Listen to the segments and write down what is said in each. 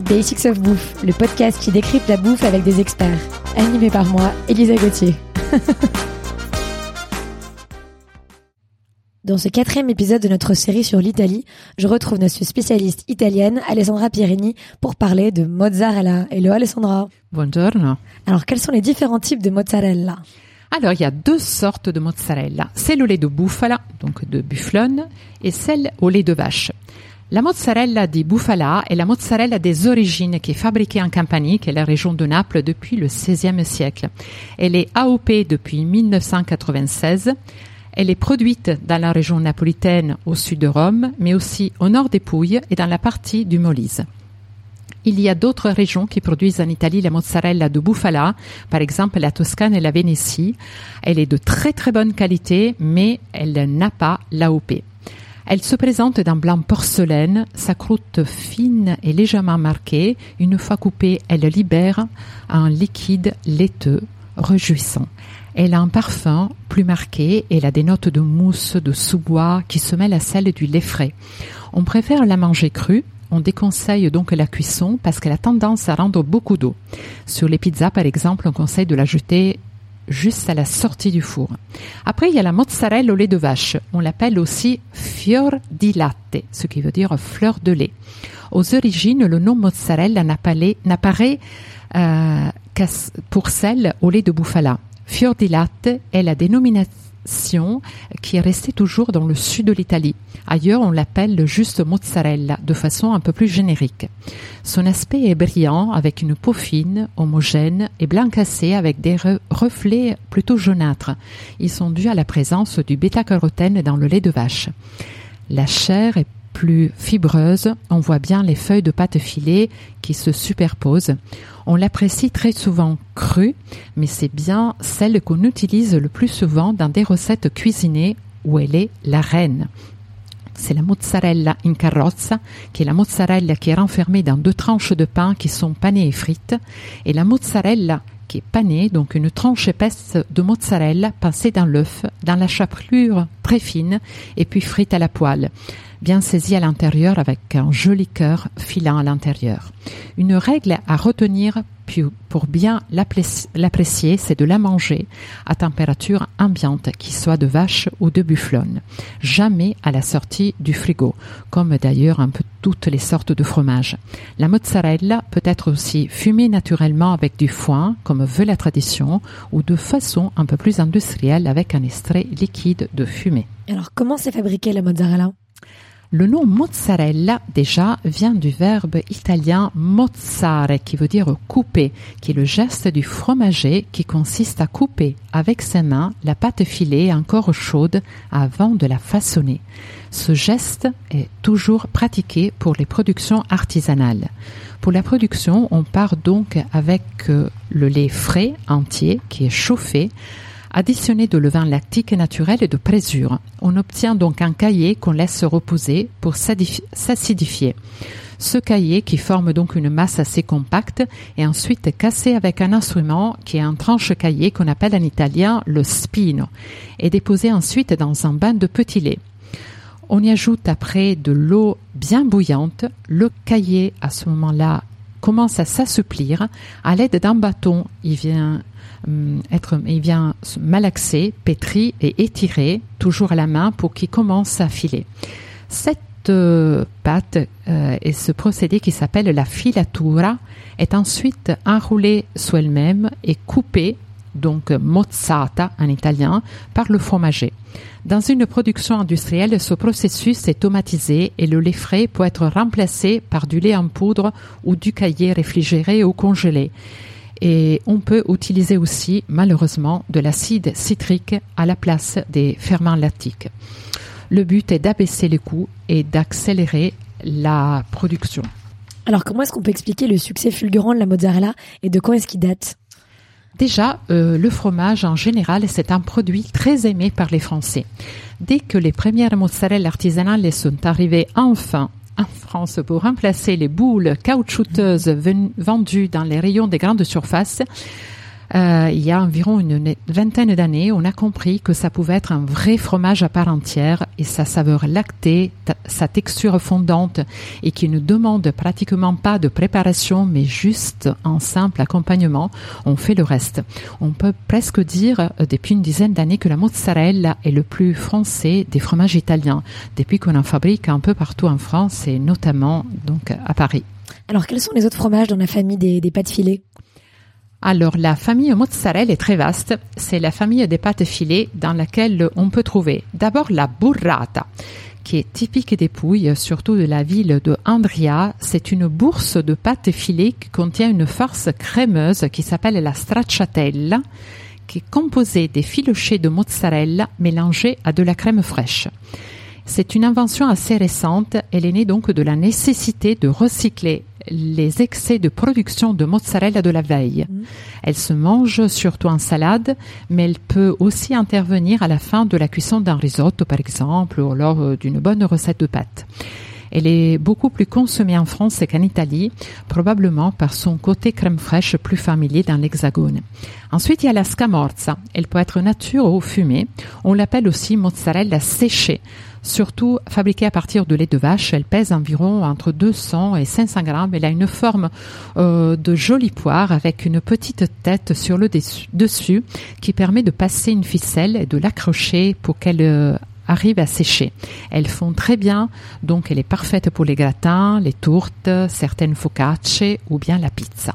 Basics of Bouffe, le podcast qui décrypte la bouffe avec des experts. Animé par moi, Elisa Gauthier. Dans ce quatrième épisode de notre série sur l'Italie, je retrouve notre spécialiste italienne, Alessandra Pierini, pour parler de mozzarella. Hello Alessandra. Buongiorno. Alors, quels sont les différents types de mozzarella? Alors, il y a deux sortes de mozzarella. Celle au lait de bufala, donc de bufflonne, et celle au lait de vache. La mozzarella di bufala est la mozzarella des origines qui est fabriquée en Campanie, qui est la région de Naples, depuis le XVIe siècle. Elle est AOP depuis 1996. Elle est produite dans la région napolitaine au sud de Rome, mais aussi au nord des Pouilles et dans la partie du Molise. Il y a d'autres régions qui produisent en Italie la mozzarella de bufala, par exemple la Toscane et la Vénétie. Elle est de très très bonne qualité, mais elle n'a pas l'AOP. Elle se présente d'un blanc porcelaine, sa croûte fine et légèrement marquée. Une fois coupée, elle libère un liquide laiteux, réjouissant. Elle a un parfum plus marqué et elle a des notes de mousse, de sous-bois qui se mêlent à celle du lait frais. On préfère la manger crue. On déconseille donc la cuisson parce qu'elle a tendance à rendre beaucoup d'eau. Sur les pizzas, par exemple, on conseille de la jeter juste à la sortie du four. Après, il y a la mozzarella au lait de vache. On l'appelle aussi fior di latte, ce qui veut dire fleur de lait. Aux origines, le nom mozzarella n'apparaît euh, pour celle au lait de bufala. Fior di latte est la dénomination qui est restée toujours dans le sud de l'Italie. Ailleurs, on l'appelle juste mozzarella de façon un peu plus générique. Son aspect est brillant avec une peau fine, homogène et blanc cassé avec des reflets plutôt jaunâtres. Ils sont dus à la présence du bêta-carotène dans le lait de vache. La chair est plus fibreuse, on voit bien les feuilles de pâte filée qui se superposent. On l'apprécie très souvent crue, mais c'est bien celle qu'on utilise le plus souvent dans des recettes cuisinées où elle est la reine. C'est la mozzarella in carrozza, qui est la mozzarella qui est renfermée dans deux tranches de pain qui sont panées et frites, et la mozzarella qui est panée, donc une tranche épaisse de mozzarella passée dans l'œuf, dans la chapelure très fine, et puis frite à la poêle bien saisi à l'intérieur avec un joli cœur filant à l'intérieur. Une règle à retenir pour bien l'apprécier, c'est de la manger à température ambiante, qu'il soit de vache ou de bufflonne. Jamais à la sortie du frigo, comme d'ailleurs un peu toutes les sortes de fromages. La mozzarella peut être aussi fumée naturellement avec du foin, comme veut la tradition, ou de façon un peu plus industrielle avec un extrait liquide de fumée. Alors comment c'est fabriqué la mozzarella? Le nom mozzarella, déjà, vient du verbe italien mozzare, qui veut dire couper, qui est le geste du fromager qui consiste à couper avec ses mains la pâte filée encore chaude avant de la façonner. Ce geste est toujours pratiqué pour les productions artisanales. Pour la production, on part donc avec euh, le lait frais entier qui est chauffé additionné de levain lactique naturel et de présure. On obtient donc un cahier qu'on laisse reposer pour s'acidifier. Ce cahier, qui forme donc une masse assez compacte, est ensuite cassé avec un instrument qui est un tranche-cahier qu'on appelle en italien le spino, et déposé ensuite dans un bain de petit lait. On y ajoute après de l'eau bien bouillante. Le cahier, à ce moment-là, commence à s'assouplir. À l'aide d'un bâton, il vient être, il vient malaxer, pétri et étirer, toujours à la main, pour qu'il commence à filer. Cette euh, pâte euh, et ce procédé qui s'appelle la filatura est ensuite enroulée sous elle-même et coupée, donc mozzata en italien, par le fromager. Dans une production industrielle, ce processus est automatisé et le lait frais peut être remplacé par du lait en poudre ou du caillé réfrigéré ou congelé. Et on peut utiliser aussi, malheureusement, de l'acide citrique à la place des ferments lactiques. Le but est d'abaisser les coûts et d'accélérer la production. Alors, comment est-ce qu'on peut expliquer le succès fulgurant de la mozzarella et de quand est-ce qu'il date? Déjà, euh, le fromage en général, c'est un produit très aimé par les Français. Dès que les premières mozzarella artisanales sont arrivées enfin en France pour remplacer les boules caoutchouteuses vendues dans les rayons des grandes surfaces, il y a environ une vingtaine d'années, on a compris que ça pouvait être un vrai fromage à part entière et sa saveur lactée, sa texture fondante et qui ne demande pratiquement pas de préparation mais juste un simple accompagnement. On fait le reste. On peut presque dire euh, depuis une dizaine d'années que la mozzarella est le plus français des fromages italiens depuis qu'on en fabrique un peu partout en France et notamment donc à Paris. Alors quels sont les autres fromages dans la famille des, des pâtes filées? Alors, la famille mozzarella est très vaste. C'est la famille des pâtes filées dans laquelle on peut trouver d'abord la burrata, qui est typique des Pouilles, surtout de la ville de Andria. C'est une bourse de pâtes filées qui contient une farce crémeuse qui s'appelle la stracciatella, qui est composée des filochés de mozzarella mélangés à de la crème fraîche. C'est une invention assez récente. Elle est née donc de la nécessité de recycler les excès de production de mozzarella de la veille. Mm. Elle se mange surtout en salade, mais elle peut aussi intervenir à la fin de la cuisson d'un risotto, par exemple, ou lors euh, d'une bonne recette de pâtes. Elle est beaucoup plus consommée en France qu'en Italie, probablement par son côté crème fraîche plus familier dans l'hexagone. Ensuite, il y a la scamorza. Elle peut être nature ou fumée. On l'appelle aussi mozzarella séchée surtout fabriquée à partir de lait de vache. Elle pèse environ entre 200 et 500 grammes. Elle a une forme euh, de jolie poire avec une petite tête sur le dessus, qui permet de passer une ficelle et de l'accrocher pour qu'elle euh, arrive à sécher. Elles font très bien, donc elle est parfaite pour les gratins, les tourtes, certaines focacce ou bien la pizza.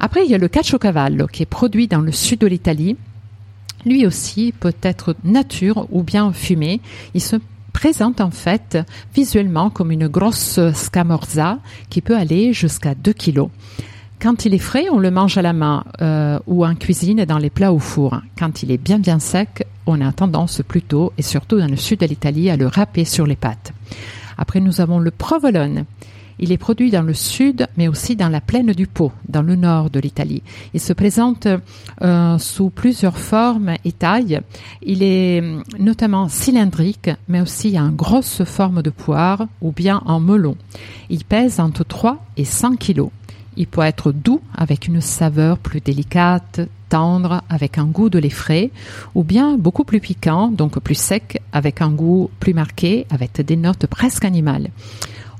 Après, il y a le caciocavallo qui est produit dans le sud de l'Italie. Lui aussi peut être nature ou bien fumé. Il se présente en fait visuellement comme une grosse scamorza qui peut aller jusqu'à 2 kilos. Quand il est frais, on le mange à la main euh, ou en cuisine dans les plats au four. Quand il est bien bien sec, on a tendance plutôt, et surtout dans le sud de l'Italie, à le râper sur les pâtes. Après, nous avons le provolone. Il est produit dans le sud, mais aussi dans la plaine du Pô, dans le nord de l'Italie. Il se présente euh, sous plusieurs formes et tailles. Il est euh, notamment cylindrique, mais aussi en grosse forme de poire ou bien en melon. Il pèse entre 3 et 100 kilos. Il peut être doux avec une saveur plus délicate, tendre avec un goût de lait frais, ou bien beaucoup plus piquant, donc plus sec, avec un goût plus marqué, avec des notes presque animales.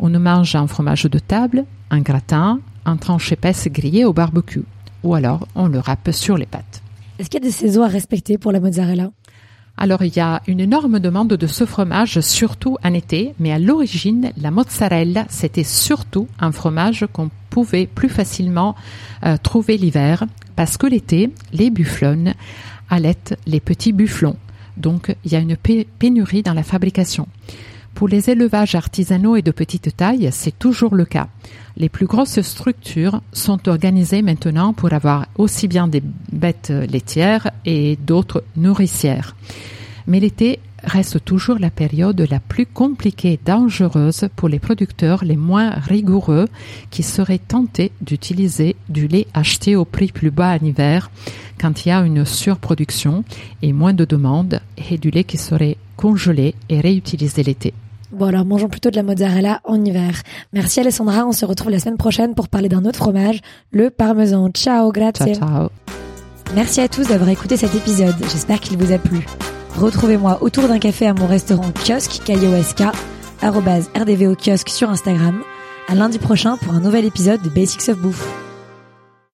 On mange un fromage de table, un gratin, un tranche épaisse grillée au barbecue, ou alors on le râpe sur les pâtes. Est-ce qu'il y a des saisons à respecter pour la mozzarella? Alors il y a une énorme demande de ce fromage, surtout en été, mais à l'origine, la mozzarella, c'était surtout un fromage qu'on pouvait plus facilement euh, trouver l'hiver, parce que l'été, les bufflonnes allaitent les petits bufflons. Donc il y a une pénurie dans la fabrication. Pour les élevages artisanaux et de petite taille, c'est toujours le cas. Les plus grosses structures sont organisées maintenant pour avoir aussi bien des bêtes laitières et d'autres nourricières. Mais l'été reste toujours la période la plus compliquée et dangereuse pour les producteurs les moins rigoureux qui seraient tentés d'utiliser du lait acheté au prix plus bas en hiver quand il y a une surproduction et moins de demandes et du lait qui serait congelé et réutilisé l'été. Bon alors mangeons plutôt de la mozzarella en hiver. Merci Alessandra, on se retrouve la semaine prochaine pour parler d'un autre fromage, le parmesan. Ciao, grazie. Ciao, Merci à tous d'avoir écouté cet épisode, j'espère qu'il vous a plu. Retrouvez-moi autour d'un café à mon restaurant kiosque KIOSK, rdvo kiosque sur Instagram. À lundi prochain pour un nouvel épisode de Basics of Bouffe.